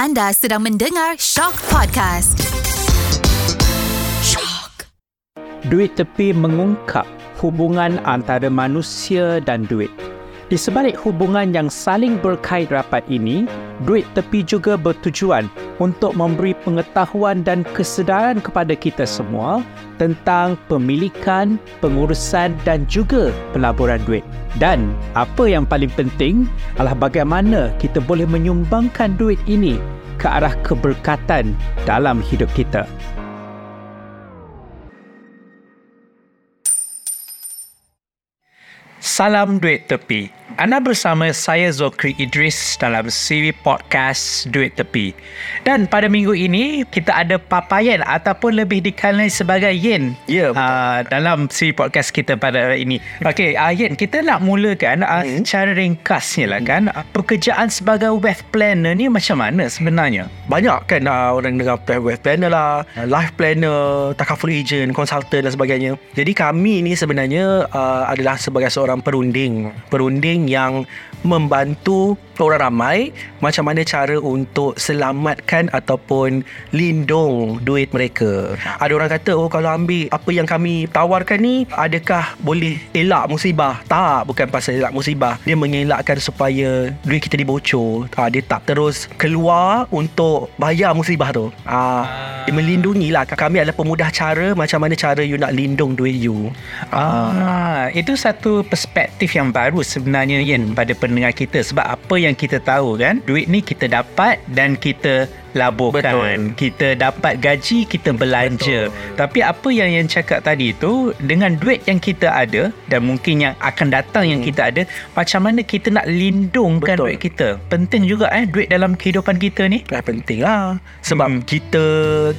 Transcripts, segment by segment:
Anda sedang mendengar Shock Podcast. Shock. Duit tepi mengungkap hubungan antara manusia dan duit. Di sebalik hubungan yang saling berkait rapat ini, duit tepi juga bertujuan untuk memberi pengetahuan dan kesedaran kepada kita semua tentang pemilikan, pengurusan dan juga pelaburan duit. Dan apa yang paling penting adalah bagaimana kita boleh menyumbangkan duit ini ke arah keberkatan dalam hidup kita. Salam Duit Tepi. Anda bersama saya Zokri Idris dalam siri podcast Duit Tepi. Dan pada minggu ini kita ada papayan ataupun lebih dikenali sebagai Yen. Ya, uh, dalam siri podcast kita pada hari ini. Okey, uh, Yen, kita nak mulakan uh, Hmm. secara ringkasnya lah kan. Uh, pekerjaan sebagai wealth planner ni macam mana sebenarnya? banyak kan uh, orang dengar wealth planner lah, life planner, takaful agent, consultant dan sebagainya. Jadi kami ni sebenarnya uh, adalah sebagai seorang perunding. Perunding yang membantu orang ramai macam mana cara untuk selamatkan ataupun lindung duit mereka. Ada orang kata, oh kalau ambil apa yang kami tawarkan ni, adakah boleh elak musibah? Tak, bukan pasal elak musibah. Dia mengelakkan supaya duit kita dibocor. Ha, dia tak terus keluar untuk bayar musibah tu. Ha, dia melindungi lah. Kami adalah pemudah cara macam mana cara you nak lindung duit you. Ah, itu satu perspektif yang baru sebenarnya Yen pada pendengar kita sebab apa yang kita tahu kan duit ni kita dapat dan kita laburkan Betul. kita dapat gaji kita belanja Betul. tapi apa yang yang cakap tadi tu dengan duit yang kita ada dan mungkin yang akan datang yang Hmm. kita ada macam mana kita nak lindungkan Betul. duit kita penting juga eh duit dalam kehidupan kita ni Kan penting lah. Sebab Hmm. kita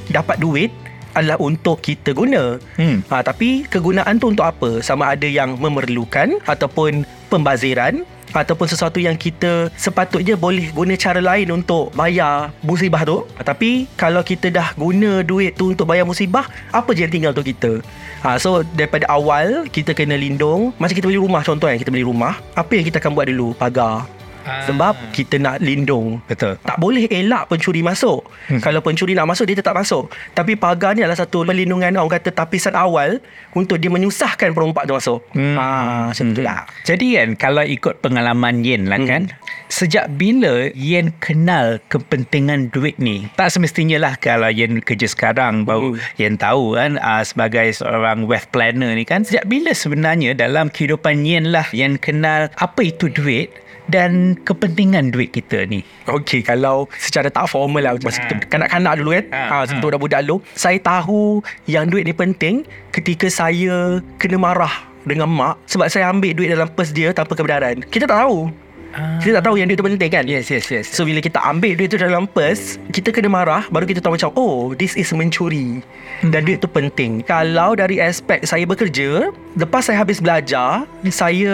dapat duit adalah untuk kita guna. hmm Ha, tapi kegunaan tu untuk apa? Sama ada yang memerlukan ataupun pembaziran ataupun sesuatu yang kita sepatutnya boleh guna cara lain untuk bayar musibah tu. Ha, tapi kalau kita dah guna duit tu untuk bayar musibah, apa je yang tinggal untuk kita? Ha, so daripada awal kita kena lindung. Macam kita beli rumah contoh kan, kita beli rumah. Apa yang kita akan buat dulu? Pagar. Sebab kita nak lindung betul tak boleh elak pencuri masuk. Hmm. Kalau pencuri nak masuk dia tetap masuk. Tapi pagar ni adalah satu perlindungan orang kata tapisan awal untuk dia menyusahkan perompak tu masuk. Hmm. Hmm. Ha macam lah. Jadi kan kalau ikut pengalaman Yen lah kan Sejak bila Yen kenal kepentingan duit ni Tak semestinya lah kalau Yen kerja sekarang Baru Hmm. Yen tahu kan uh, Sebagai seorang wealth planner ni kan Sejak bila sebenarnya dalam kehidupan Yen lah Yen kenal apa itu duit dan kepentingan duit kita ni. Okey, kalau secara tak formal lah Masa kita kanak-kanak dulu kan Ha, ha, Masa kita budak-budak dulu Saya tahu yang duit ni penting Ketika saya kena marah dengan mak Sebab saya ambil duit dalam pers dia tanpa kebenaran. Kita tak tahu Kita tak tahu yang duit tu penting kan? Yes yes yes. So bila kita ambil duit tu dalam pers Kita kena marah Baru kita tahu macam Oh this is mencuri. Dan duit tu penting. Kalau dari aspek saya bekerja Lepas saya habis belajar Saya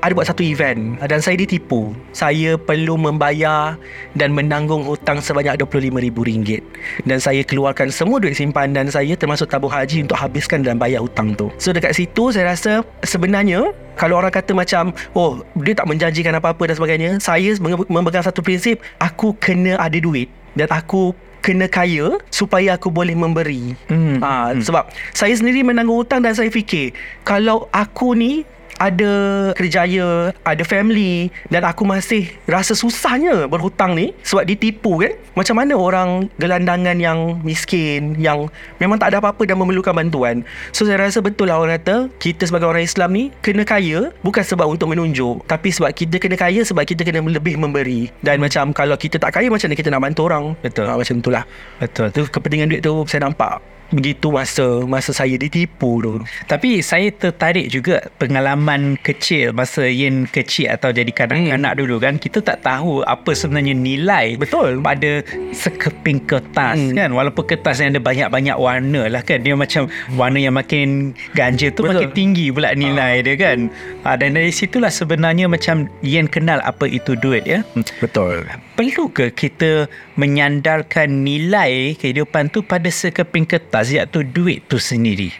ada buat satu event Dan saya ditipu. Saya perlu membayar Dan menanggung hutang sebanyak RM25,000. Dan saya keluarkan semua duit simpanan saya Termasuk tabung haji Untuk habiskan dan bayar hutang tu. So dekat situ saya rasa Sebenarnya kalau orang kata macam Oh dia tak menjanjikan apa-apa dan sebagainya Saya memegang satu prinsip Aku kena ada duit Dan aku kena kaya Supaya aku boleh memberi Hmm. ha, Sebab saya sendiri menanggung hutang Dan saya fikir Kalau aku ni ada kerjaya, ada family dan aku masih rasa susahnya berhutang ni sebab ditipu kan. Macam mana orang gelandangan yang miskin, yang memang tak ada apa-apa dan memerlukan bantuan. So saya rasa betul lah orang kata kita sebagai orang Islam ni kena kaya bukan sebab untuk menunjuk tapi sebab kita kena kaya sebab kita kena lebih memberi. Dan macam kalau kita tak kaya macam mana kita nak bantu orang. Betul. Ha, macam itulah. Betul Tu kepentingan duit tu saya nampak begitu masa masa saya ditipu tu. Tapi saya tertarik juga pengalaman kecil masa Yen kecil atau jadi kanak-kanak dulu kan kita tak tahu apa sebenarnya nilai Betul. pada sekeping kertas Hmm. kan walaupun kertas yang ada banyak-banyak warna lah kan dia macam warna yang makin ganjil tu Betul. makin tinggi pula nilai dia kan ha, dan dari situlah sebenarnya macam Yen kenal apa itu duit ya Hmm. Betul. perlu ke kita menyandarkan nilai kehidupan tu pada sekeping kertas iaitu duit tu sendiri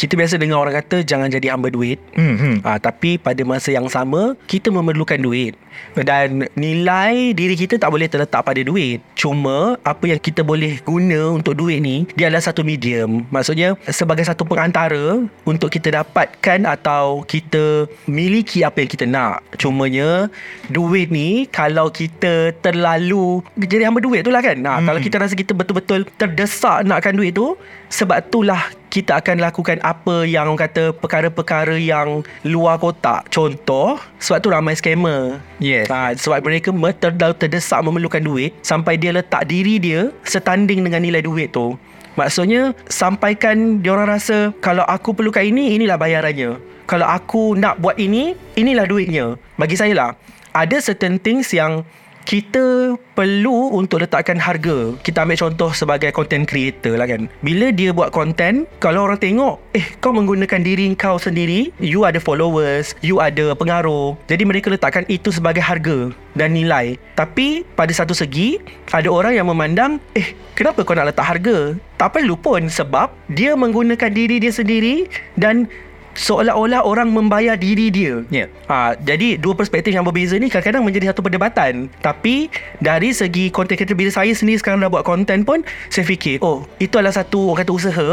Kita biasa dengar orang kata Jangan jadi hamba duit Hmm. Ah, tapi pada masa yang sama kita memerlukan duit dan nilai diri kita tak boleh terletak pada duit. Cuma apa yang kita boleh guna untuk duit ni dia adalah satu medium. Maksudnya sebagai satu perantara untuk kita dapatkan atau kita miliki apa yang kita nak. Cumanya duit ni kalau kita terlalu jadi hamba duit tu lah kan. Nah, Hmm. kalau kita rasa kita betul-betul terdesak nakkan duit tu sebab itulah kita akan lakukan apa yang orang kata perkara-perkara yang luar kotak. Contoh, sebab tu ramai scammer. Yes. Ha, sebab mereka me- terlalu terdesak memerlukan duit sampai dia letak diri dia setanding dengan nilai duit tu. Maksudnya sampaikan dia orang rasa kalau aku perlukan ini, inilah bayarannya. Kalau aku nak buat ini, inilah duitnya. Bagi saya lah, ada certain things yang kita perlu untuk letakkan harga. Kita ambil contoh sebagai content creator lah kan. Bila dia buat content, kalau orang tengok, eh kau menggunakan diri kau sendiri, you ada followers, you ada pengaruh. Jadi mereka letakkan itu sebagai harga dan nilai. Tapi pada satu segi, ada orang yang memandang, eh kenapa kau nak letak harga? Tak perlu pun sebab dia menggunakan diri dia sendiri dan seolah-olah orang membayar diri dia. Ya. Ha, jadi dua perspektif yang berbeza ni kadang-kadang menjadi satu perdebatan. Tapi dari segi content creator bila saya sendiri sekarang dah buat content pun saya fikir, oh, itu adalah satu orang kata usaha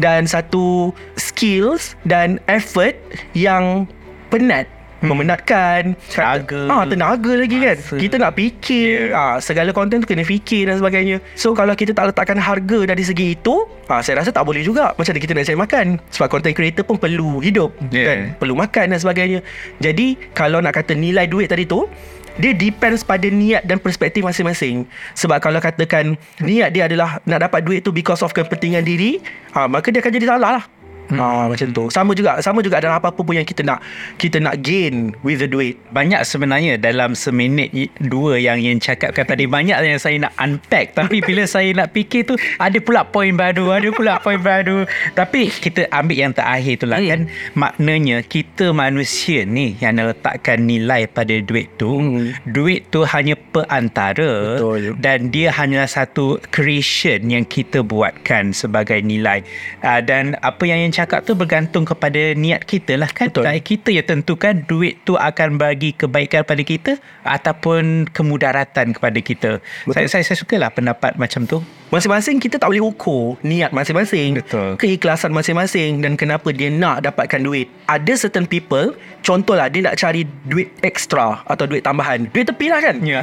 dan satu skills dan effort yang penat hmm. memenatkan Tenaga. ah tenaga lagi kan Masa. kita nak fikir ah segala konten tu kena fikir dan sebagainya so kalau kita tak letakkan harga dari segi itu ah saya rasa tak boleh juga macam mana kita nak cari makan sebab content creator pun perlu hidup Yeah. kan perlu makan dan sebagainya jadi kalau nak kata nilai duit tadi tu dia depends pada niat dan perspektif masing-masing. Sebab kalau katakan niat dia adalah nak dapat duit tu because of kepentingan diri, ha, maka dia akan jadi salah lah. Hmm. Ha, macam tu. Sama juga sama juga dalam apa-apa pun yang kita nak kita nak gain with the duit. Banyak sebenarnya dalam seminit dua yang Yen cakapkan tadi banyak yang saya nak unpack tapi bila saya nak fikir tu ada pula poin baru ada pula poin baru tapi kita ambil yang terakhir tu lah Hmm. kan maknanya kita manusia ni yang letakkan nilai pada duit tu Hmm. duit tu hanya perantara Betul. dan dia hanyalah satu creation yang kita buatkan sebagai nilai uh, dan apa yang yang cakap tu bergantung kepada niat kita lah kan. Betul. Dan kita yang tentukan duit tu akan bagi kebaikan pada kita ataupun kemudaratan kepada kita. Saya, saya saya sukalah pendapat macam tu Masing-masing kita tak boleh ukur niat masing-masing. Betul. Keikhlasan masing-masing dan kenapa dia nak dapatkan duit. Ada certain people, contohlah dia nak cari duit extra atau duit tambahan. Duit tepi lah kan? ya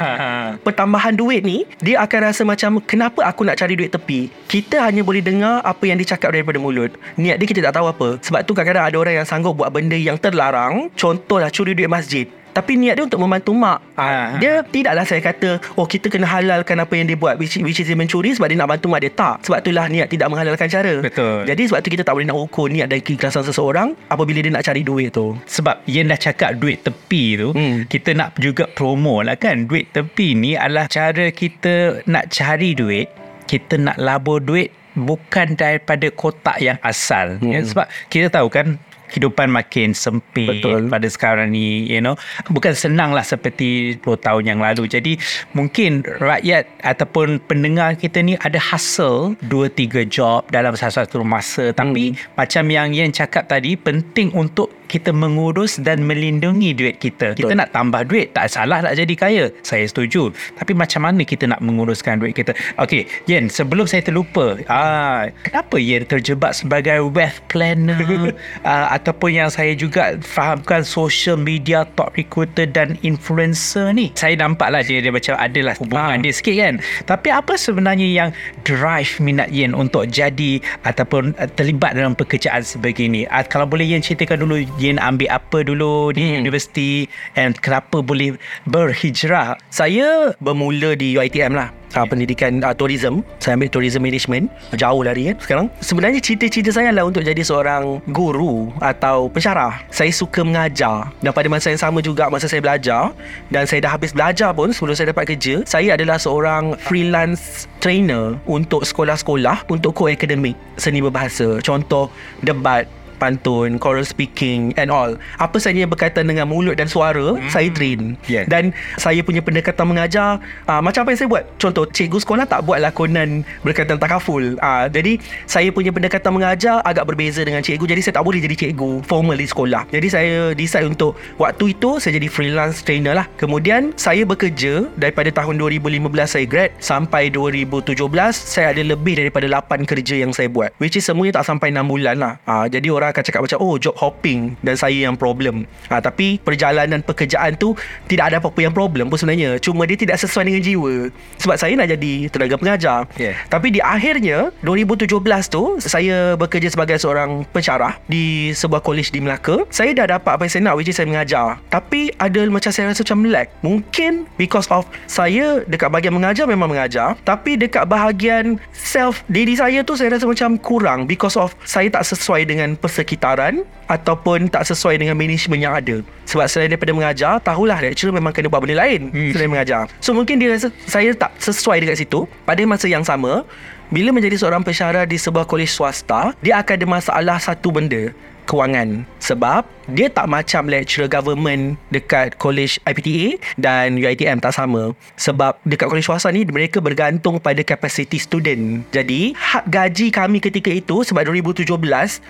pertambahan duit ni dia akan rasa macam kenapa aku nak cari duit tepi kita hanya boleh dengar apa yang dicakap daripada mulut niat dia kita tak tahu apa sebab tu kadang-kadang ada orang yang sanggup buat benda yang terlarang contohlah curi duit masjid tapi niat dia untuk membantu mak Ah. Dia tidaklah saya kata Oh kita kena halalkan apa yang dia buat Which, which is dia mencuri Sebab dia nak bantu mak dia Tak Sebab itulah niat tidak menghalalkan cara Betul. Jadi sebab tu kita tak boleh nak ukur Niat dan keikhlasan seseorang Apabila dia nak cari duit tu sebab Yen dah cakap duit tepi tu Hmm. kita nak juga promo lah kan duit tepi ni adalah cara kita nak cari duit kita nak labur duit bukan daripada kotak yang asal Hmm. ya, sebab kita tahu kan kehidupan makin sempit Betul. pada sekarang ni you know. Bukan senang lah seperti 10 tahun yang lalu. Jadi mungkin rakyat ataupun pendengar kita ni ada hustle 2 3 job dalam satu-satu masa. Tapi macam yang Yen cakap tadi penting untuk kita mengurus dan melindungi duit kita. Kita Betul. nak tambah duit, tak salah nak jadi kaya. Saya setuju. Tapi macam mana kita nak menguruskan duit kita? Okey, Yen, sebelum saya terlupa, ah, kenapa Yen terjebak sebagai wealth planner ah, ataupun yang saya juga fahamkan social media top recruiter dan influencer ni? Saya nampaklah dia dia macam adalah hubungan dia sikit kan. Tapi apa sebenarnya yang drive minat Yen untuk jadi ataupun terlibat dalam pekerjaan sebegini? Uh, kalau boleh Yen ceritakan dulu Yen ambil apa dulu di Hmm. universiti and kenapa boleh berhijrah? Saya bermula di UiTM lah. Uh, pendidikan uh, tourism. Saya ambil tourism management. Jauh lari kan sekarang. Sebenarnya cita-cita saya adalah untuk jadi seorang guru atau pensyarah. Saya suka mengajar. Dan pada masa yang sama juga masa saya belajar dan saya dah habis belajar pun sebelum saya dapat kerja saya adalah seorang freelance trainer untuk sekolah-sekolah untuk co-academic seni berbahasa. Contoh debat pantun, choral speaking and all. Apa saja yang berkaitan dengan mulut dan suara, hmm. saya train. Yes. Dan saya punya pendekatan mengajar uh, macam apa yang saya buat. Contoh, cikgu sekolah tak buat lakonan berkaitan takaful. Uh, jadi saya punya pendekatan mengajar agak berbeza dengan cikgu. Jadi saya tak boleh jadi cikgu formal di sekolah. Jadi saya decide untuk waktu itu saya jadi freelance trainer lah. Kemudian saya bekerja daripada tahun 2015 saya grad sampai 2017 saya ada lebih daripada 8 kerja yang saya buat. Which is semuanya tak sampai 6 bulan lah. Uh, jadi orang akan cakap macam oh job hopping dan saya yang problem. Uh, tapi perjalanan pekerjaan tu tidak ada apa-apa yang problem pun sebenarnya. Cuma dia tidak sesuai dengan jiwa. Sebab saya nak jadi tenaga pengajar. Yeah. Tapi di akhirnya 2017 tu saya bekerja sebagai seorang pensyarah di sebuah college di Melaka. Saya dah dapat apa yang saya nak which is saya mengajar. Tapi ada macam saya rasa macam lag. Mungkin because of saya dekat bahagian mengajar memang mengajar, tapi dekat bahagian self diri saya tu saya rasa macam kurang because of saya tak sesuai dengan persekitaran ataupun tak sesuai dengan management yang ada. Sebab selain daripada mengajar, tahulah lecturer memang kena buat benda lain hmm. selain mengajar. So mungkin dia rasa saya tak sesuai dekat situ. Pada masa yang sama, bila menjadi seorang pensyarah di sebuah kolej swasta, dia akan ada masalah satu benda kewangan sebab dia tak macam lecturer government dekat college IPTA dan UiTM tak sama. Sebab dekat college swasta ni mereka bergantung pada capacity student. Jadi hak gaji kami ketika itu sebab 2017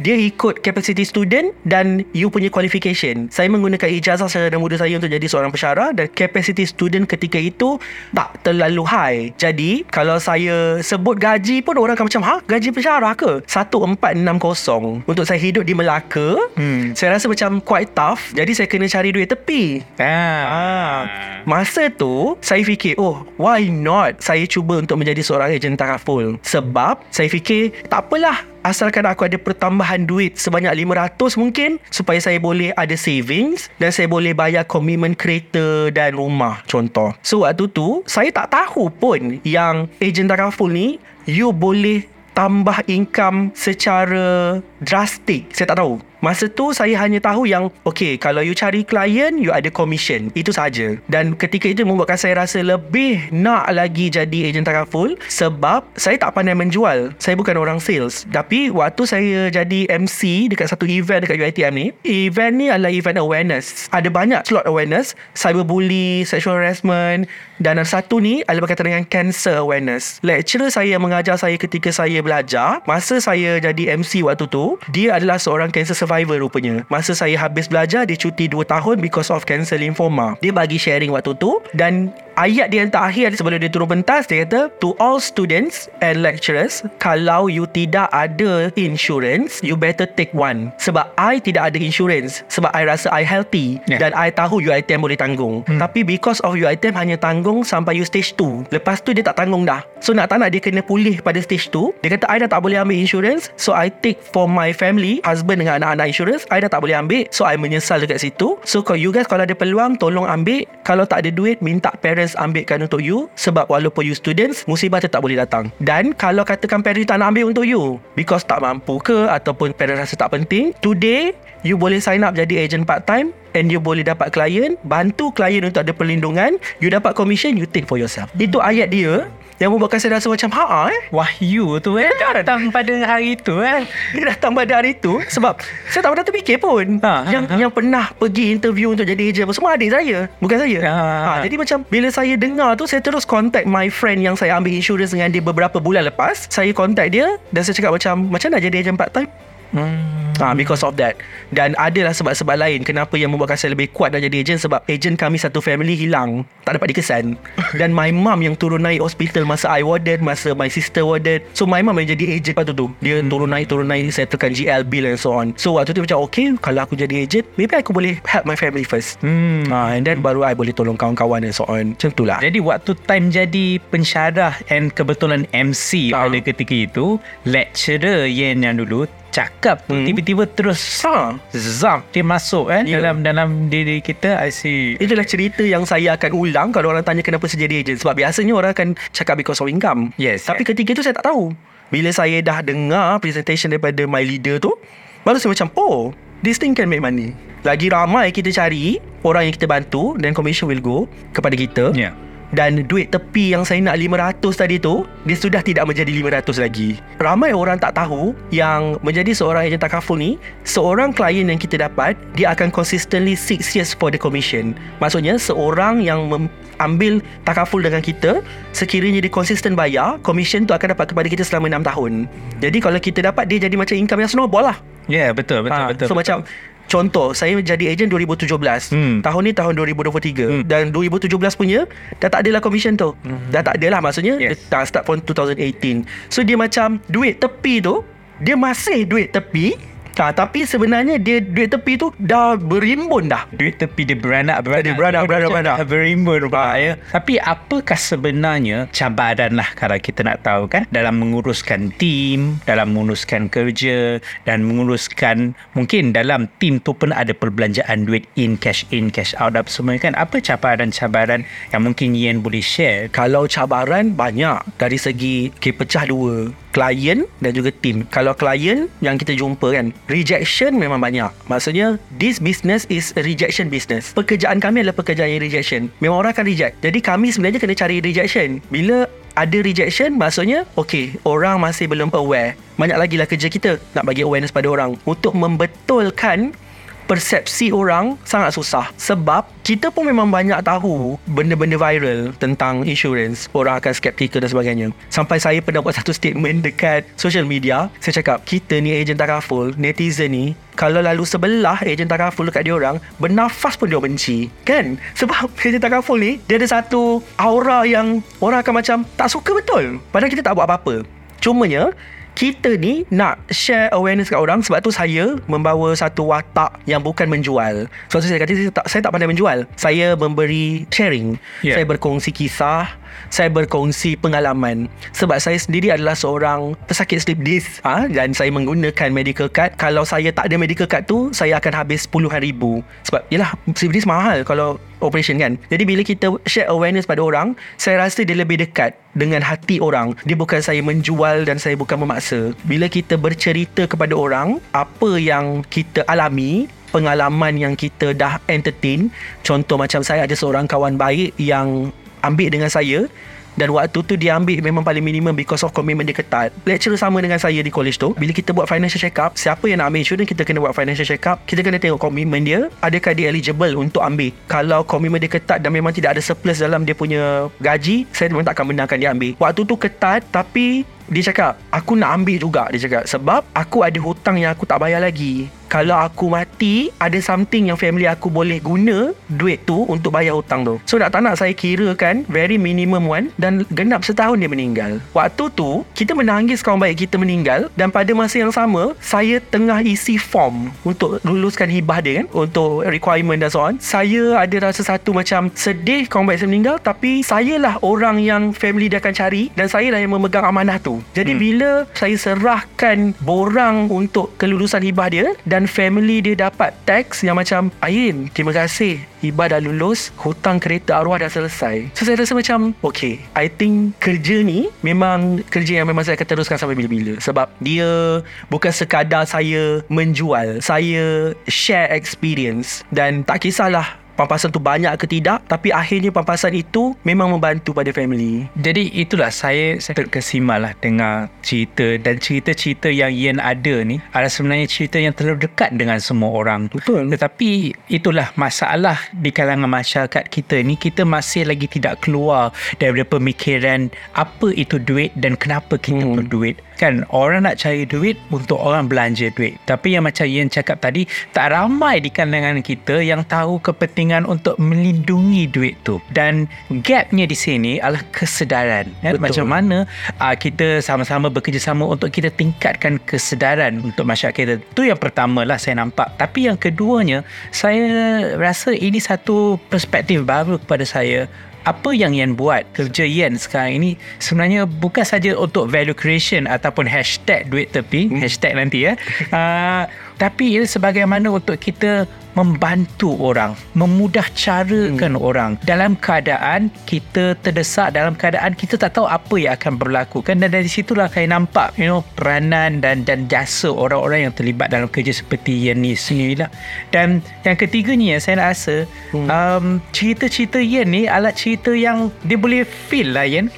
dia ikut capacity student dan you punya qualification. Saya menggunakan ijazah secara muda saya untuk jadi seorang pensyarah dan capacity student ketika itu tak terlalu high. Jadi kalau saya sebut gaji pun orang akan macam ha gaji pensyarah ke? 1460 untuk saya hidup di Melaka hmm. Saya rasa macam quite tough. Jadi saya kena cari duit tepi. Ah. ah. masa tu saya fikir oh why not saya cuba untuk menjadi seorang ejen takaful sebab saya fikir tak apalah asalkan aku ada pertambahan duit sebanyak 500 mungkin supaya saya boleh ada savings dan saya boleh bayar komitmen kereta dan rumah contoh. So waktu tu saya tak tahu pun yang ejen takaful ni you boleh tambah income secara drastik. Saya tak tahu Masa tu saya hanya tahu yang Okay kalau you cari klien You ada commission. Itu saja. Dan ketika itu membuatkan saya rasa Lebih nak lagi jadi ejen takaful Sebab saya tak pandai menjual. Saya bukan orang sales. Tapi waktu saya jadi MC Dekat satu event dekat UiTM ni Event ni adalah event awareness. Ada banyak slot awareness. Cyberbully Sexual harassment. Dan satu ni Adalah berkaitan dengan cancer awareness. Lecturer saya yang mengajar saya ketika saya belajar. Masa saya jadi MC waktu tu Dia adalah seorang cancer survivor survivor rupanya. Masa saya habis belajar, dia cuti 2 tahun because of cancer lymphoma. Dia bagi sharing waktu tu dan ayat dia yang terakhir sebelum dia turun pentas dia kata to all students and lecturers kalau you tidak ada insurance you better take one. Sebab I tidak ada insurance. Sebab I rasa I healthy yeah. dan I tahu UiTM boleh tanggung. Hmm. tapi because of UiTM hanya tanggung sampai you stage 2 lepas tu dia tak tanggung dah. So nak tak nak dia kena pulih pada stage 2 dia kata I dah tak boleh ambil insurance so I take for my family husband dengan anak-anak insurance. I dah tak boleh ambil so I menyesal dekat situ. So kalau you guys kalau ada peluang tolong ambil. Kalau tak ada duit minta parents parents ambilkan untuk you sebab walaupun you students musibah tetap boleh datang. Dan kalau katakan parents tak nak ambil untuk you because tak mampu ke ataupun parents rasa tak penting today you boleh sign up jadi agent part time and you boleh dapat klien bantu klien untuk ada perlindungan you dapat commission you take for yourself. Itu ayat dia yang membuatkan saya rasa macam Ha eh? Wahyu tu eh? Datang pada hari tu eh? Dia datang pada hari tu Sebab Saya tak pernah terfikir pun. Ha, Yang ha, ha. yang pernah Pergi interview Untuk jadi agent Semua adik saya Bukan saya. Ha, ha, ha. Jadi macam Bila saya dengar tu Saya terus contact my friend Yang saya ambil insurance Dengan dia beberapa bulan lepas. Saya contact dia Dan saya cakap macam Macam nak jadi agent part time Hmm. Ah, because of that. Dan adalah sebab-sebab lain kenapa yang membuatkan saya lebih kuat nak jadi ejen sebab ejen kami satu family hilang, tak dapat dikesan. Dan my mum yang turun naik hospital masa I warden, masa my sister warden. So my mum yang jadi ejen waktu tu. Dia hmm. turun naik turun naik settlekan GL bill and so on. So waktu tu macam okay, kalau aku jadi ejen, maybe aku boleh help my family first. Hmm. Ah, and then baru I boleh tolong kawan-kawan and so on. Macam itulah. Jadi waktu time jadi pensyarah and kebetulan MC ah. pada ketika itu, lecturer Yen yang dulu cakap hmm. tiba-tiba terus ha, zam dia masuk kan yeah. dalam dalam diri kita I see. Itulah cerita yang saya akan ulang kalau orang tanya kenapa saya jadi agent. Sebab biasanya orang akan cakap because of income. Yes tapi yeah. ketika itu saya tak tahu. Bila saya dah dengar presentation daripada my leader tu baru saya macam oh this thing can make money. Lagi ramai kita cari orang yang kita bantu dan commission will go kepada kita. Yeah dan duit tepi yang saya nak 500 tadi tu dia sudah tidak menjadi 500 lagi. Ramai orang tak tahu yang menjadi seorang ejen takaful ni seorang klien yang kita dapat dia akan consistently 6 years for the commission. Maksudnya seorang yang mem- ambil takaful dengan kita sekiranya dia konsisten bayar commission tu akan dapat kepada kita selama 6 tahun. Jadi kalau kita dapat dia jadi macam income yang snowball lah. Ya, yeah, betul, betul, Ha, betul. So macam Contoh Saya jadi ejen 2017 Hmm. Tahun ni tahun 2023 Hmm. Dan 2017 punya Dah tak adalah commission tu Dah tak adalah maksudnya Yes. Dah start from 2018 So dia macam Duit tepi tu Dia masih duit tepi ha, Tapi sebenarnya Dia duit tepi tu Dah berimbun dah. Duit tepi dia beranak beranak Dia beranak, beranak, beranak. Berimbun Pak ya. Tapi apakah sebenarnya Cabaran lah Kalau kita nak tahu kan? Dalam menguruskan tim Dalam menguruskan kerja Dan menguruskan Mungkin dalam tim tu pun Ada perbelanjaan duit In cash in cash out Apa semua kan? Apa cabaran-cabaran Yang mungkin Yen boleh share? Kalau cabaran banyak. Dari segi okay, pecah dua klien dan juga tim. Kalau klien yang kita jumpa kan, rejection memang banyak. Maksudnya this business is a rejection business. Pekerjaan kami adalah pekerjaan yang rejection. Memang orang akan reject. Jadi kami sebenarnya kena cari rejection. Bila ada rejection maksudnya okay orang masih belum aware banyak lagi lah kerja kita nak bagi awareness pada orang untuk membetulkan persepsi orang sangat susah. Sebab kita pun memang banyak tahu benda-benda viral tentang insurance orang akan skeptikal dan sebagainya. Sampai saya pernah buat satu statement dekat social media saya cakap kita ni ejen takaful netizen ni kalau lalu sebelah ejen takaful dekat dia orang bernafas pun dia benci. Kan? Sebab ejen takaful ni dia ada satu aura yang orang akan macam tak suka betul. Padahal kita tak buat apa-apa. Cumanya kita ni nak share awareness kat orang sebab tu saya membawa satu watak yang bukan menjual. Sebab tu saya kata saya tak, saya tak pandai menjual. Saya memberi sharing. Yeah. Saya berkongsi kisah, saya berkongsi pengalaman. Sebab saya sendiri adalah seorang pesakit sleep disc ha? dan saya menggunakan medical card. Kalau saya tak ada medical card tu, saya akan habis puluhan ribu. Sebab yelah sleep disc mahal kalau operation kan. Jadi bila kita share awareness pada orang, saya rasa dia lebih dekat dengan hati orang. Dia bukan saya menjual dan saya bukan memaksa. Bila kita bercerita kepada orang apa yang kita alami, pengalaman yang kita dah entertain, contoh macam saya ada seorang kawan baik yang ambil dengan saya dan waktu tu dia ambil memang paling minimum because of commitment dia ketat. Lecturer sama dengan saya di college tu. Bila kita buat financial check up, siapa yang nak ambil insurans kita kena buat financial check up. Kita kena tengok commitment dia, adakah dia eligible untuk ambil. Kalau commitment dia ketat dan memang tidak ada surplus dalam dia punya gaji, saya memang tak akan benarkan dia ambil. Waktu tu ketat tapi dia cakap, aku nak ambil juga dia cakap. Sebab aku ada hutang yang aku tak bayar lagi. Kalau aku mati Ada something yang family aku boleh guna Duit tu untuk bayar hutang tu. So nak tak nak saya kira kan Very minimum one. Dan genap setahun dia meninggal. Waktu tu Kita menangis kawan baik kita meninggal. Dan pada masa yang sama Saya tengah isi form Untuk luluskan hibah dia kan Untuk requirement dan so on. Saya ada rasa satu macam Sedih kawan baik saya meninggal Tapi saya lah orang yang Family dia akan cari. Dan saya lah yang memegang amanah tu Jadi hmm. bila saya serahkan Borang untuk kelulusan hibah dia Dan family dia dapat teks yang macam Ain, terima kasih. Hibah dah lulus Hutang kereta arwah dah selesai. So saya rasa macam Okay I think kerja ni Memang kerja yang memang saya akan teruskan sampai bila-bila. Sebab dia Bukan sekadar saya menjual Saya share experience. Dan tak kisahlah pampasan tu banyak ke tidak tapi akhirnya pampasan itu memang membantu pada family Jadi itulah saya saya terkesima lah dengar cerita dan cerita-cerita yang Ian ada ni adalah sebenarnya cerita yang terlalu dekat dengan semua orang. Betul. Tetapi itulah masalah di kalangan masyarakat kita ni kita masih lagi tidak keluar daripada pemikiran apa itu duit dan kenapa kita Hmm. perlu duit. Kan orang nak cari duit untuk orang belanja duit. Tapi yang macam Ian cakap tadi tak ramai di kalangan kita yang tahu kepentingan untuk melindungi duit tu. Dan gapnya di sini adalah kesedaran. Kan? Betul. Macam mana uh, kita sama-sama bekerjasama untuk kita tingkatkan kesedaran untuk masyarakat kita. Itu yang pertama lah saya nampak. Tapi yang keduanya, saya rasa ini satu perspektif baru kepada saya apa yang Ian buat kerja Ian sekarang ini sebenarnya bukan saja untuk value creation ataupun hashtag duit tepi hmm. hashtag nanti ya uh, tapi ia sebagaimana untuk kita membantu orang, memudahcarakan hmm. orang dalam keadaan kita terdesak, dalam keadaan kita tak tahu apa yang akan berlaku kan dan dari situlah saya nampak you know peranan dan dan jasa orang-orang yang terlibat dalam kerja seperti yang ni lah. Dan yang ketiganya saya rasa hmm. um, cerita-cerita Yen ni alat cerita yang dia boleh feel lah Yen.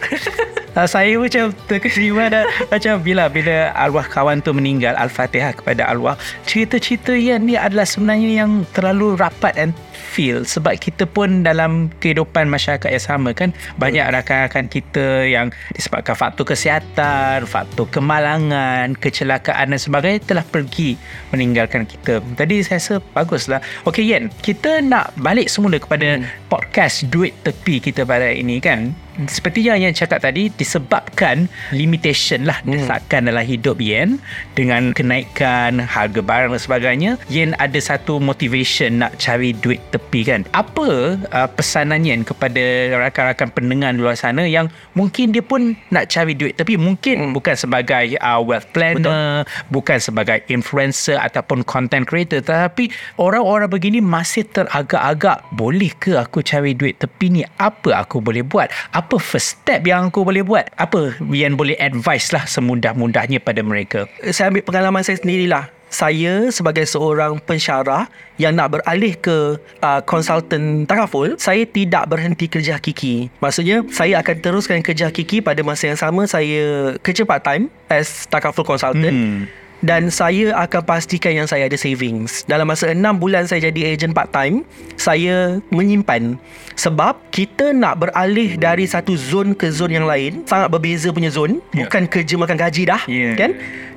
uh, saya macam terkesima dan macam bila bila arwah kawan tu meninggal al-fatihah kepada arwah cerita-cerita yang ni adalah sebenarnya yang terlalu rapat and feel sebab kita pun dalam kehidupan masyarakat yang sama kan banyak rakan-rakan kita yang disebabkan faktor kesihatan faktor kemalangan kecelakaan dan sebagainya telah pergi meninggalkan kita. Tadi saya rasa baguslah. Ok Yen kita nak balik semula kepada hmm. podcast duit tepi kita pada ini kan? Seperti yang yang cakap tadi disebabkan limitation lah hmm. desakan dalam hidup Yen dengan kenaikan harga barang dan sebagainya. Yen ada satu motivation nak cari duit tepi kan apa uh, pesanan Yen kepada rakan-rakan pendengar di luar sana yang mungkin dia pun nak cari duit tepi mungkin hmm. bukan sebagai uh, wealth planner Betul. bukan sebagai influencer ataupun content creator tetapi orang-orang begini masih teragak-agak boleh ke aku cari duit tepi ni apa aku boleh buat apa first step yang aku boleh buat? Apa yang boleh advice lah semudah-mudahnya pada mereka? Saya ambil pengalaman saya sendirilah. Saya sebagai seorang pensyarah yang nak beralih ke uh, konsultan takaful, saya tidak berhenti kerja hakiki. Maksudnya, saya akan teruskan kerja hakiki pada masa yang sama saya kerja part time as takaful consultant. Hmm dan saya akan pastikan yang saya ada savings. Dalam masa 6 bulan saya jadi agent part time, saya menyimpan sebab kita nak beralih dari satu zon ke zon yang lain, sangat berbeza punya zon, yeah. bukan kerja makan gaji dah, yeah. kan?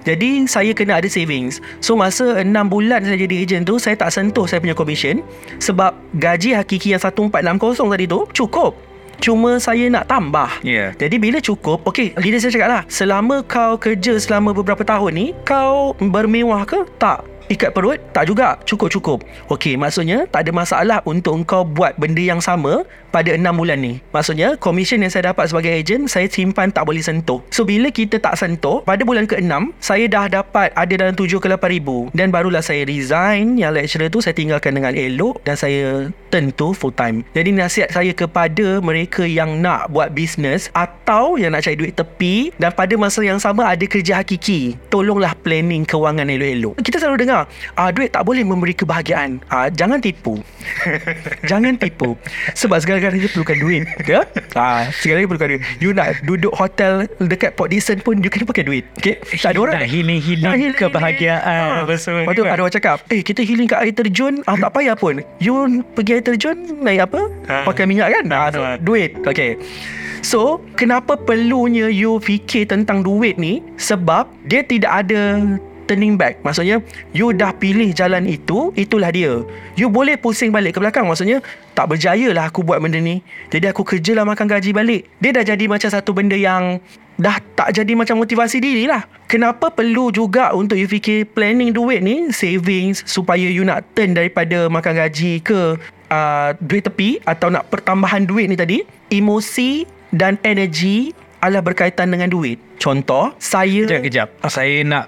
Jadi saya kena ada savings. So masa 6 bulan saya jadi agent tu, saya tak sentuh saya punya commission sebab gaji hakiki yang 1460 tadi tu cukup Cuma saya nak tambah yeah. Jadi bila cukup Okay Leader saya cakap lah Selama kau kerja Selama beberapa tahun ni Kau bermewah ke? Tak Ikat perut? Tak juga. Cukup-cukup. Okey, maksudnya tak ada masalah untuk engkau buat benda yang sama pada 6 bulan ni. Maksudnya, komisen yang saya dapat sebagai ejen, saya simpan tak boleh sentuh. So, bila kita tak sentuh, pada bulan ke-6, saya dah dapat ada dalam 7 ke 8 ribu. Dan barulah saya resign yang lecturer tu, saya tinggalkan dengan elok dan saya turn to full time. Jadi, nasihat saya kepada mereka yang nak buat bisnes atau yang nak cari duit tepi dan pada masa yang sama ada kerja hakiki, tolonglah planning kewangan elok-elok. Kita selalu dengar uh, duit tak boleh memberi kebahagiaan uh, jangan tipu jangan tipu sebab segala-galanya perlukan duit ya uh, segala-galanya perlukan duit. You nak duduk hotel dekat Port Dickson pun you kena pakai duit okay? tak ada orang nak healing-healing kebahagiaan uh, lepas tu ada orang cakap eh kita healing kat air terjun uh, tak payah pun. You pergi air terjun naik apa? Uh, pakai minyak kan? Uh, so, duit okay So, kenapa perlunya you fikir tentang duit ni? Sebab dia tidak ada turning back. Maksudnya You dah pilih jalan itu Itulah dia. You boleh pusing balik ke belakang. Maksudnya Tak berjaya lah aku buat benda ni. Jadi aku kerjalah makan gaji balik. Dia dah jadi macam satu benda yang Dah tak jadi macam motivasi diri lah. Kenapa perlu juga untuk you fikir planning duit ni Savings Supaya you nak turn daripada makan gaji ke uh, Duit tepi Atau nak pertambahan duit ni tadi? Emosi dan energi adalah berkaitan dengan duit. Contoh, saya... Kejap, kejap. Saya nak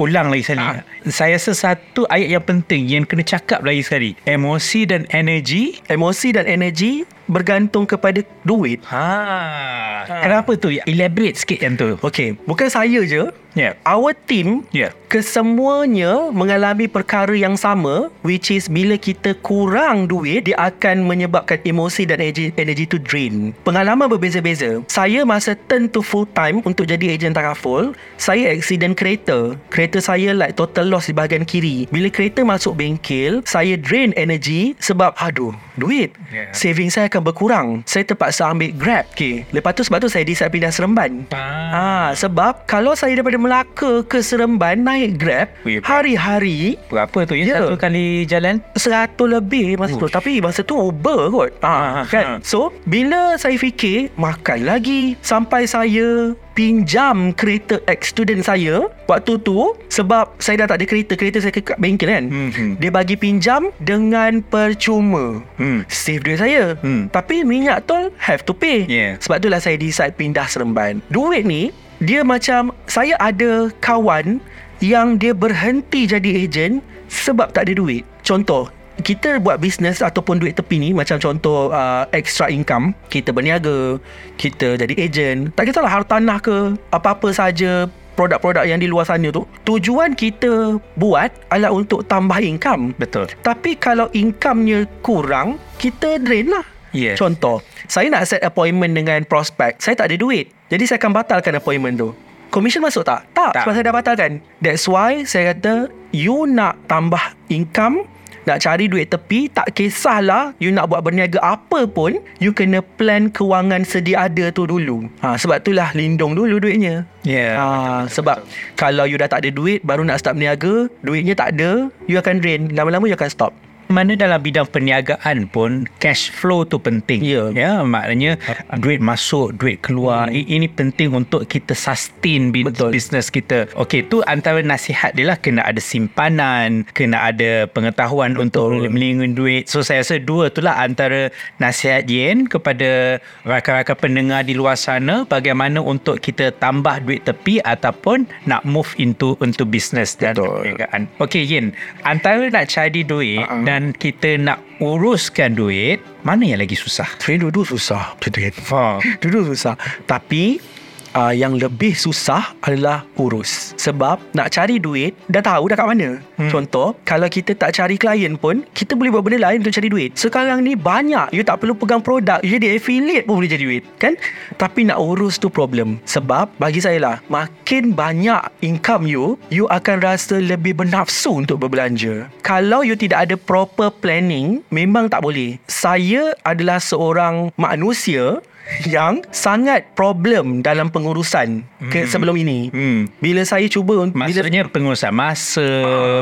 ulang lagi sekali. Ha. Saya rasa satu ayat yang penting yang kena cakap lagi sekali. Emosi dan energi. Emosi dan energi bergantung kepada duit. Ha. ha. Kenapa tu? Elaborate sikit yang tu. Okay. Bukan saya je. Yeah. Our team yeah. kesemuanya mengalami perkara yang sama which is bila kita kurang duit dia akan menyebabkan emosi dan energy, energy tu drain. Pengalaman berbeza-beza. Saya masa turn to full time untuk jadi agent takaful, saya accident kereta. Kereta saya like total loss di bahagian kiri. Bila kereta masuk bengkel, saya drain energy sebab aduh, duit. Yeah. Saving saya akan berkurang. Saya terpaksa ambil Grab. Okay. Lepas tu sebab tu saya decide pindah Seremban. Ah. Ha, sebab kalau saya daripada Melaka ke Seremban naik Grab hari-hari berapa tu ya, ya satu kali jalan seratus lebih masa Ush. tu tapi masa tu Uber kot ha, kan ha. so bila saya fikir makan lagi sampai saya pinjam kereta ex student saya waktu tu sebab saya dah tak ada kereta kereta saya ke bengkel kan hmm, hmm. dia bagi pinjam dengan percuma hmm. save duit saya hmm. tapi minyak tol have to pay yeah. sebab itulah saya decide pindah Seremban duit ni dia macam saya ada kawan yang dia berhenti jadi ejen sebab tak ada duit. Contoh, kita buat bisnes ataupun duit tepi ni macam contoh uh, extra income, kita berniaga, kita jadi ejen, tak kisahlah hartanah ke apa-apa saja produk-produk yang di luar sana tu tujuan kita buat adalah untuk tambah income Betul. tapi kalau income-nya kurang kita drain lah Yes. Contoh Saya nak set appointment dengan prospect Saya tak ada duit Jadi saya akan batalkan appointment tu Commission masuk tak? Tak, Tak. Sebab saya dah batalkan That's why saya kata You nak tambah income nak cari duit tepi Tak kisahlah You nak buat berniaga apa pun You kena plan kewangan sedia ada tu dulu. Ha, Sebab itulah lindung dulu duitnya. Yeah. ha, Sebab Kalau you dah tak ada duit Baru nak start berniaga Duitnya tak ada You akan drain. Lama-lama you akan stop mana dalam bidang perniagaan pun cash flow tu penting. Ya. Ya, maknanya duit masuk, duit keluar. Hmm. Ini penting untuk kita sustain Betul. bisnes kita. Okey, tu antara nasihat dia lah kena ada simpanan, kena ada pengetahuan Betul. untuk melindungi duit. So saya rasa dua tu lah antara nasihat Yen kepada rakan-rakan pendengar di luar sana bagaimana untuk kita tambah duit tepi ataupun nak move into into business dan perniagaan. Okey Yin, antara nak cari duit Uh-uh. dan kita nak uruskan duit, mana yang lagi susah? Sebenarnya dua-dua susah Ha. Dua-dua susah Tapi uh, Yang lebih susah Adalah urus Sebab Nak cari duit Dah tahu dah kat mana. Hmm. Contoh Kalau kita tak cari klien pun Kita boleh buat benda lain Untuk cari duit. Sekarang ni banyak You tak perlu pegang produk You jadi affiliate pun boleh jadi duit Kan? Tapi nak urus tu problem. Sebab Bagi saya lah Makin banyak income you You akan rasa Lebih bernafsu Untuk berbelanja. Kalau you tidak ada proper planning Memang tak boleh. Saya adalah seorang manusia yang sangat problem dalam pengurusan ke sebelum ini. Hmm. Bila saya cuba un- bila Maksudnya pengurusan masa,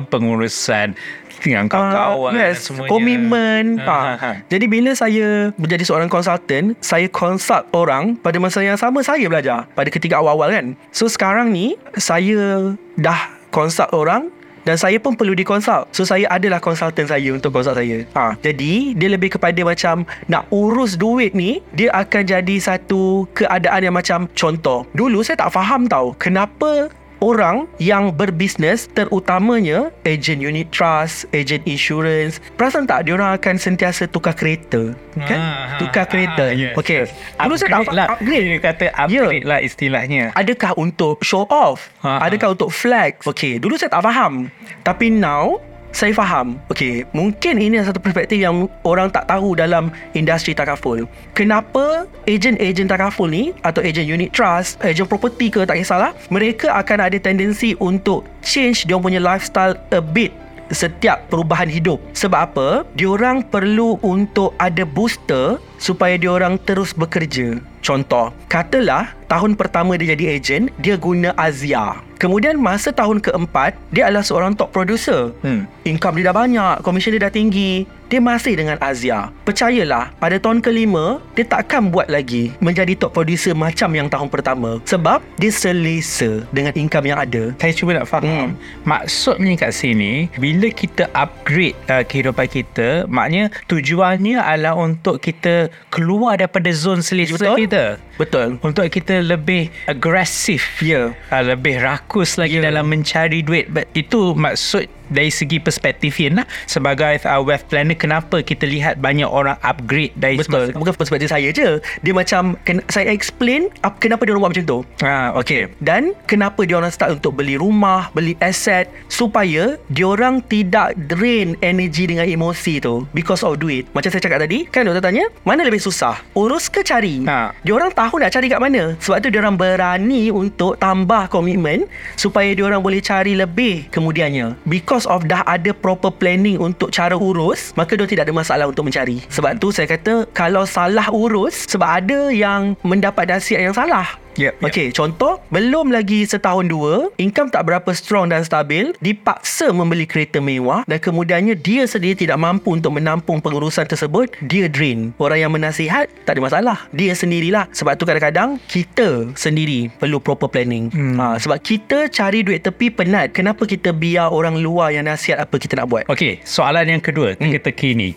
pengurusan dengan Ah, kawan-kawan yes, semuanya. komitmen. Ha, Ha. ha, ha. Jadi bila saya menjadi seorang konsultan, saya consult orang pada masa yang sama saya belajar pada ketika awal-awal kan. So sekarang ni saya dah consult orang dan saya pun perlu dikonsult. So saya adalah konsultan saya untuk consult saya. Ha, jadi dia lebih kepada macam nak urus duit ni dia akan jadi satu keadaan yang macam contoh. Dulu saya tak faham tau kenapa orang yang berbisnes terutamanya ejen unit trust, ejen insurance, perasan tak dia orang akan sentiasa tukar kereta, kan? Ah, tukar ah, kereta. ah, yes. Okey. Dulu saya tak Upgrade faham lah. upgrade. Dia kata upgrade lah istilahnya. Adakah untuk show off? Ha, ha. Adakah untuk flex? Okey, dulu saya tak faham. Tapi now saya faham. Okey, mungkin ini satu perspektif yang orang tak tahu dalam industri takaful. Kenapa ejen-ejen takaful ni atau ejen unit trust, ejen property ke tak kisahlah, mereka akan ada tendensi untuk change dia punya lifestyle a bit setiap perubahan hidup. Sebab apa? Diorang perlu untuk ada booster supaya diorang terus bekerja. Contoh, katalah tahun pertama dia jadi ejen, dia guna Azia. Kemudian masa tahun keempat, dia adalah seorang top producer. Hmm. Income dia dah banyak, komisen dia dah tinggi. Dia masih dengan Azia. Percayalah, pada tahun kelima, dia takkan buat lagi menjadi top producer macam yang tahun pertama. Sebab dia selesa dengan income yang ada. Saya cuba nak faham. Hmm. Maksudnya kat sini, bila kita upgrade uh, kehidupan kita, maknanya tujuannya adalah untuk kita keluar daripada zon selesa Betul. kita. Betul. Untuk kita lebih agresif. Ya. Uh, lebih rakus lagi Ya. dalam mencari duit. But itu maksud dari segi perspektif Yin lah. Sebagai uh, wealth planner, kenapa kita lihat banyak orang upgrade dari Betul. semasa- Bukan perspektif saya je. Dia macam ken- saya explain ap, kenapa dia orang buat macam tu. Ah, okay. Dan kenapa dia orang start untuk beli rumah, beli aset supaya dia orang tidak drain energi dengan emosi tu because of duit. Macam saya cakap tadi, kan doktor tanya, mana lebih susah? Urus ke cari? Ha. Dia orang tahu nak cari kat mana. Sebab tu dia orang berani untuk tambah komitmen supaya dia orang boleh cari lebih kemudiannya. Because of dah ada proper planning untuk cara urus, maka dia tidak ada masalah untuk mencari. Sebab tu saya kata kalau salah urus sebab ada yang mendapat nasihat yang salah. Yep, yep. Okey, contoh belum lagi setahun dua, income tak berapa strong dan stabil, dipaksa membeli kereta mewah dan kemudiannya dia sendiri tidak mampu untuk menampung pengurusan tersebut, dia drain. Orang yang menasihat tak ada masalah. Dia sendirilah. Sebab tu kadang-kadang kita sendiri perlu proper planning. Hmm. Ha, sebab kita cari duit tepi penat. Kenapa kita biar orang luar yang nasihat apa kita nak buat? Okey, soalan yang kedua, Hmm. teka-teki ni.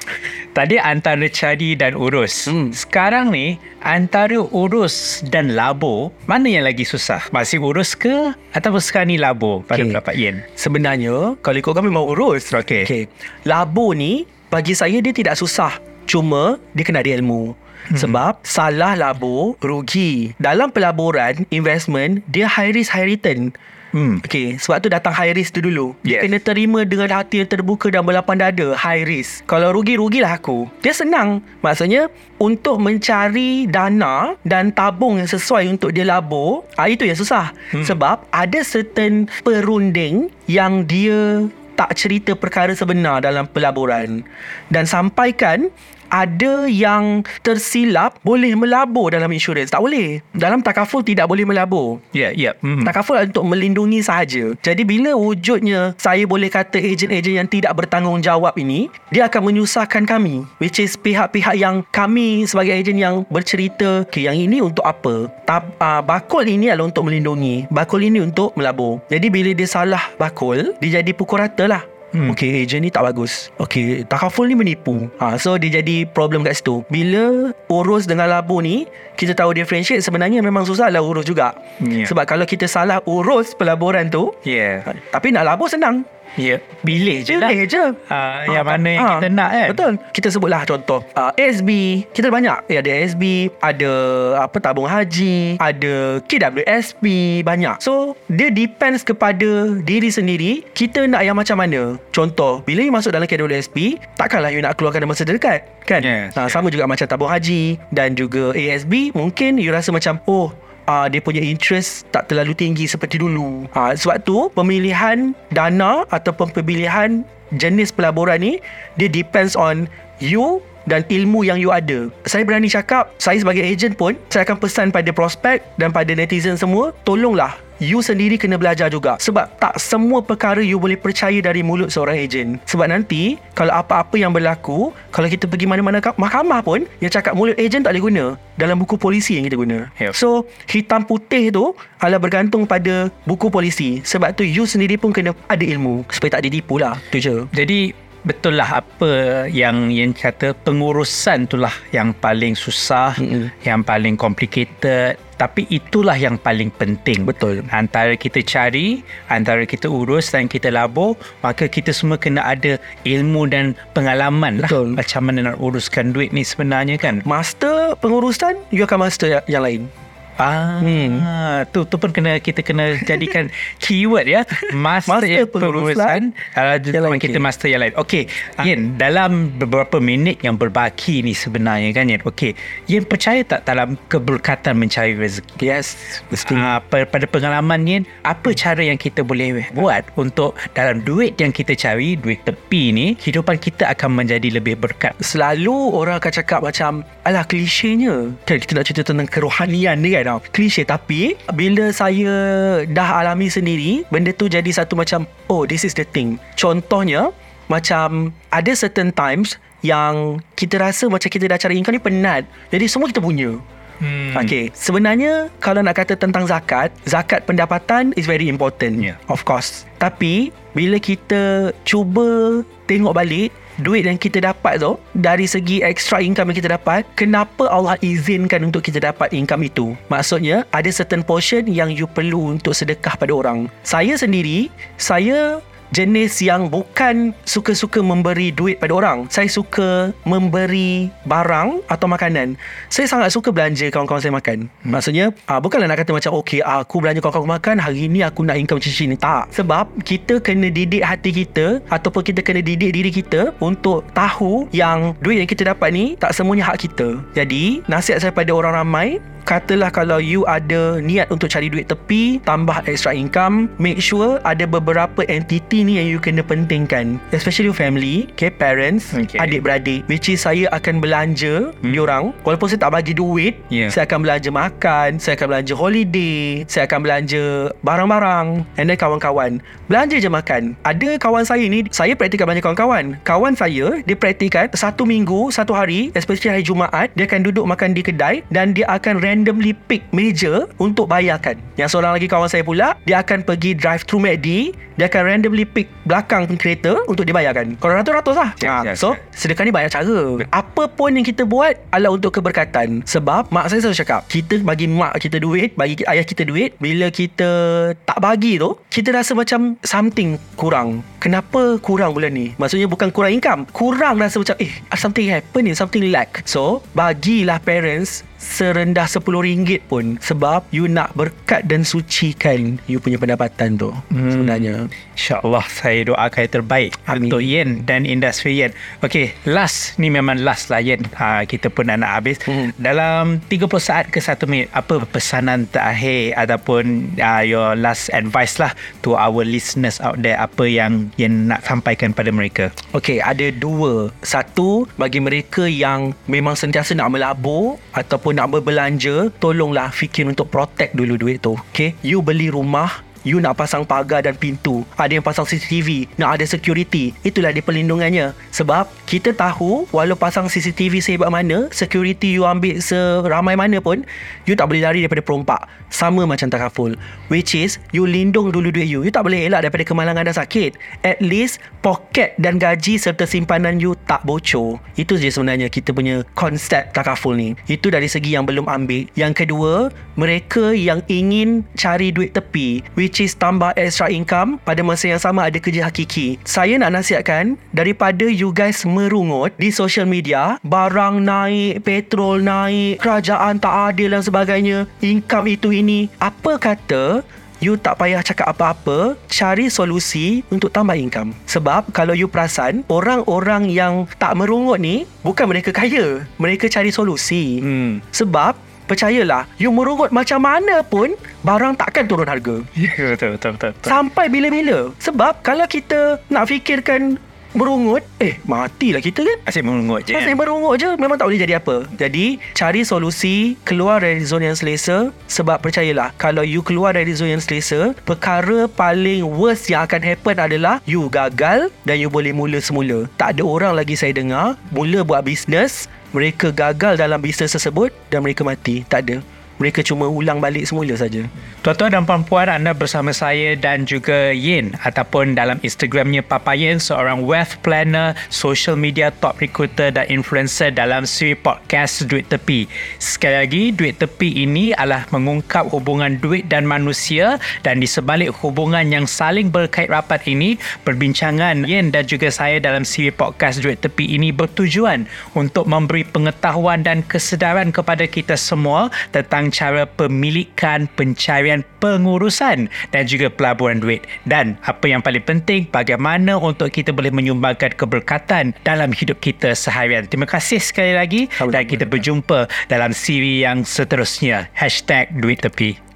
Tadi antara cari dan urus. Hmm. Sekarang ni, antara urus dan labur, mana yang lagi susah? Masih urus ke? Ataupun sekarang ni labur pada Okey. pendapat Yen? Sebenarnya Kalau ikut kami memang urus Okey. okay. Labur ni bagi saya dia tidak susah. Cuma dia kena ada ilmu. Hmm. Sebab salah labur rugi. Dalam pelaburan investment dia high risk high return. Hmm. Okay Sebab tu datang high risk tu dulu Dia Yes. kena terima dengan hati yang terbuka Dan berlapang dada High risk Kalau rugi Rugilah aku Dia senang Maksudnya Untuk mencari dana Dan tabung yang sesuai Untuk dia labur ah, Itu yang susah hmm. Sebab Ada certain perunding Yang dia tak cerita perkara sebenar dalam pelaburan dan sampaikan ada yang tersilap boleh melabur dalam insurans tak boleh dalam takaful tidak boleh melabur Ya, ya. Hmm. Takaful untuk melindungi sahaja. Jadi bila wujudnya saya boleh kata ejen-ejen yang tidak bertanggungjawab ini, dia akan menyusahkan kami. Which is pihak-pihak yang kami sebagai ejen yang bercerita, okay, yang ini untuk apa? Tab, uh, bakul ini adalah untuk melindungi. Bakul ini untuk melabur. Jadi bila dia salah bakul, dia jadi pukul rata lah. Hmm. Okay ejen ni tak bagus Okay Takaful ni menipu ha, So dia jadi problem kat situ Bila urus dengan labur ni Kita tahu differentiate Sebenarnya memang susah lah urus juga Ya. Sebab kalau kita salah urus pelaburan tu Ya. Tapi nak labur senang Ya. Pilih je lah. Pilih je. Ah, yang mana yang Ah, kita nak kan? Betul. Kita sebutlah contoh uh, ASB Kita ada banyak. Eh, Ada ASB Ada apa tabung haji Ada KWSP Banyak. So Dia depends kepada Diri sendiri Kita nak yang macam mana. Contoh Bila you masuk dalam KWSP Takkanlah you nak keluarkan dalam masa terdekat Kan? Yes, Ah, yes. Sama juga macam tabung haji Dan juga ASB Mungkin you rasa macam Oh uh, dia punya interest tak terlalu tinggi seperti dulu. Uh, sebab tu pemilihan dana ataupun pemilihan jenis pelaburan ni dia depends on you dan ilmu yang you ada. Saya berani cakap, saya sebagai ejen pun, saya akan pesan pada prospek dan pada netizen semua, tolonglah You sendiri kena belajar juga. Sebab tak semua perkara you boleh percaya dari mulut seorang ejen Sebab nanti Kalau apa-apa yang berlaku Kalau kita pergi mana-mana ka- mahkamah pun Yang cakap mulut ejen tak boleh guna. Dalam buku polisi yang kita guna. Yep. So hitam putih tu Adalah bergantung pada buku polisi. Sebab tu you sendiri pun kena ada ilmu Supaya tak ditipu lah. Tu je. Jadi betul lah apa yang yang kata pengurusan itulah yang paling susah, Mm-mm. yang paling complicated. Tapi itulah yang paling penting. Betul. Antara kita cari, antara kita urus dan kita labur, maka kita semua kena ada ilmu dan pengalaman Betul. lah. Macam mana nak uruskan duit ni sebenarnya kan. Master pengurusan You akan master ya- yang lain Ah, Hmm. tu tu pun kena kita kena jadikan keyword ya. Master, Master pengurusan, uh, Yang lain, kita okey. master yang lain. Okey, Yen, dalam beberapa minit yang berbaki ni sebenarnya kan Yen. Okey, Yen percaya tak dalam keberkatan mencari rezeki? Yes Mesti Uh, pada pengalaman Yen, apa cara yang kita boleh buat untuk dalam duit yang kita cari, duit tepi ni, kehidupan kita akan menjadi lebih berkat. Selalu orang akan cakap macam Alah klisenya Kan kita nak cerita tentang kerohanian ni kan tau. Klise Tapi Bila saya Dah alami sendiri Benda tu jadi satu macam Oh this is the thing Contohnya Macam Ada certain times Yang Kita rasa macam kita dah cari income ni penat Jadi semua kita punya Hmm. Okay Sebenarnya Kalau nak kata tentang zakat Zakat pendapatan Is very important Yeah. Of course Tapi Bila kita Cuba Tengok balik Duit yang kita dapat tu Dari segi extra income yang kita dapat Kenapa Allah izinkan Untuk kita dapat income itu? Maksudnya Ada certain portion Yang you perlu Untuk sedekah pada orang. Saya sendiri Saya jenis yang bukan suka-suka memberi duit pada orang. Saya suka memberi barang atau makanan. Saya sangat suka belanja kawan-kawan saya makan. Hmm. Maksudnya, uh, bukanlah nak kata macam, okay, aku belanja kawan-kawan makan, hari ni aku nak income macam ni. Tak. Sebab kita kena didik hati kita ataupun kita kena didik diri kita untuk tahu yang duit yang kita dapat ni tak semuanya hak kita. Jadi, nasihat saya pada orang ramai, Katalah kalau you ada niat untuk cari duit tepi Tambah extra income Make sure ada beberapa ni yang you kena pentingkan Especially your family Okay parents Okay. Adik-beradik Which is saya akan belanja hmm. Diorang Walaupun saya tak bagi duit Yeah. Saya akan belanja makan Saya akan belanja holiday Saya akan belanja barang-barang And then kawan-kawan Belanja je makan Ada kawan saya ni Saya praktikkan belanja kawan-kawan Kawan saya Dia praktikkan Satu minggu Satu hari Especially hari Jumaat Dia akan duduk makan di kedai Dan dia akan randomly pick meja Untuk bayarkan Yang seorang lagi kawan saya pula Dia akan pergi drive through McD Dia akan randomly pick Belakang kereta Untuk dibayarkan. Kalau ratus-ratus lah. Ya, ha, ya, So ya. sedekah ni banyak cara. Apa pun yang kita buat Adalah untuk keberkatan. Sebab Mak saya selalu cakap Kita bagi mak kita duit Bagi ayah kita duit Bila kita Tak bagi tu Kita rasa macam Something kurang. Kenapa kurang bulan ni? Maksudnya bukan kurang income. Kurang rasa macam eh something happen ni something lack so bagilah parents serendah RM10 pun sebab you nak berkat dan sucikan you punya pendapatan tu hmm. sebenarnya InsyaAllah saya doakan yang terbaik Amin. untuk Yen dan industri Yen. Okey, last ni memang last lah Yen. Ha, kita pun dah nak habis. Hmm. Dalam 30 saat ke 1 minit, apa pesanan terakhir ataupun uh, your last advice lah to our listeners out there apa yang Yen nak sampaikan pada mereka? Okey, ada dua. Satu, bagi mereka yang memang sentiasa nak melabur ataupun nak berbelanja, tolonglah fikir untuk protect dulu duit tu. Okey, you beli rumah You nak pasang pagar dan pintu. Ada yang pasang CCTV Nak ada security. Itulah dia perlindungannya. Sebab kita tahu Walau pasang CCTV sehebat mana Security you ambil seramai mana pun You tak boleh lari daripada perompak. Sama macam takaful Which is You lindung dulu duit you. You tak boleh elak daripada kemalangan dan sakit. At least Poket dan gaji serta simpanan you tak bocor. Itu je sebenarnya kita punya konsep takaful ni. Itu dari segi yang belum ambil. Yang kedua Mereka yang ingin cari duit tepi Which is tambah extra income Pada masa yang sama ada kerja hakiki. Saya nak nasihatkan Daripada you guys merungut Di social media Barang naik Petrol naik Kerajaan tak adil dan sebagainya Income itu ini Apa kata You tak payah cakap apa-apa Cari solusi Untuk tambah income. Sebab Kalau you perasan Orang-orang yang Tak merungut ni Bukan mereka kaya. Mereka cari solusi. Hmm. Sebab Percayalah You merungut macam mana pun Barang takkan turun harga Ya, betul, betul, betul. betul. Sampai bila-bila Sebab Kalau kita Nak fikirkan Merungut Eh matilah kita kan Asyik mengungut je. Masih merungut je Memang tak boleh jadi apa Jadi Cari solusi Keluar dari zon yang selesa Sebab percayalah Kalau you keluar dari zon yang selesa Perkara paling worst Yang akan happen adalah You gagal Dan you boleh mula semula Tak ada orang lagi saya dengar Mula buat bisnes Mereka gagal dalam bisnes tersebut Dan mereka mati. Tak ada mereka cuma ulang balik semula saja. Tuan-tuan dan puan-puan anda bersama saya dan juga Yin ataupun dalam Instagramnya Papa Yin seorang wealth planner, social media top recruiter dan influencer dalam siri podcast Duit Tepi. Sekali lagi, Duit Tepi ini adalah mengungkap hubungan duit dan manusia dan di sebalik hubungan yang saling berkait rapat ini, perbincangan Yin dan juga saya dalam siri podcast Duit Tepi ini bertujuan untuk memberi pengetahuan dan kesedaran kepada kita semua tentang cara pemilikan, pencarian, pengurusan dan juga pelaburan duit. Dan apa yang paling penting, bagaimana untuk kita boleh menyumbangkan keberkatan dalam hidup kita seharian. Terima kasih sekali lagi dan kita berjumpa dalam siri yang seterusnya. Hashtag Duit Tepi.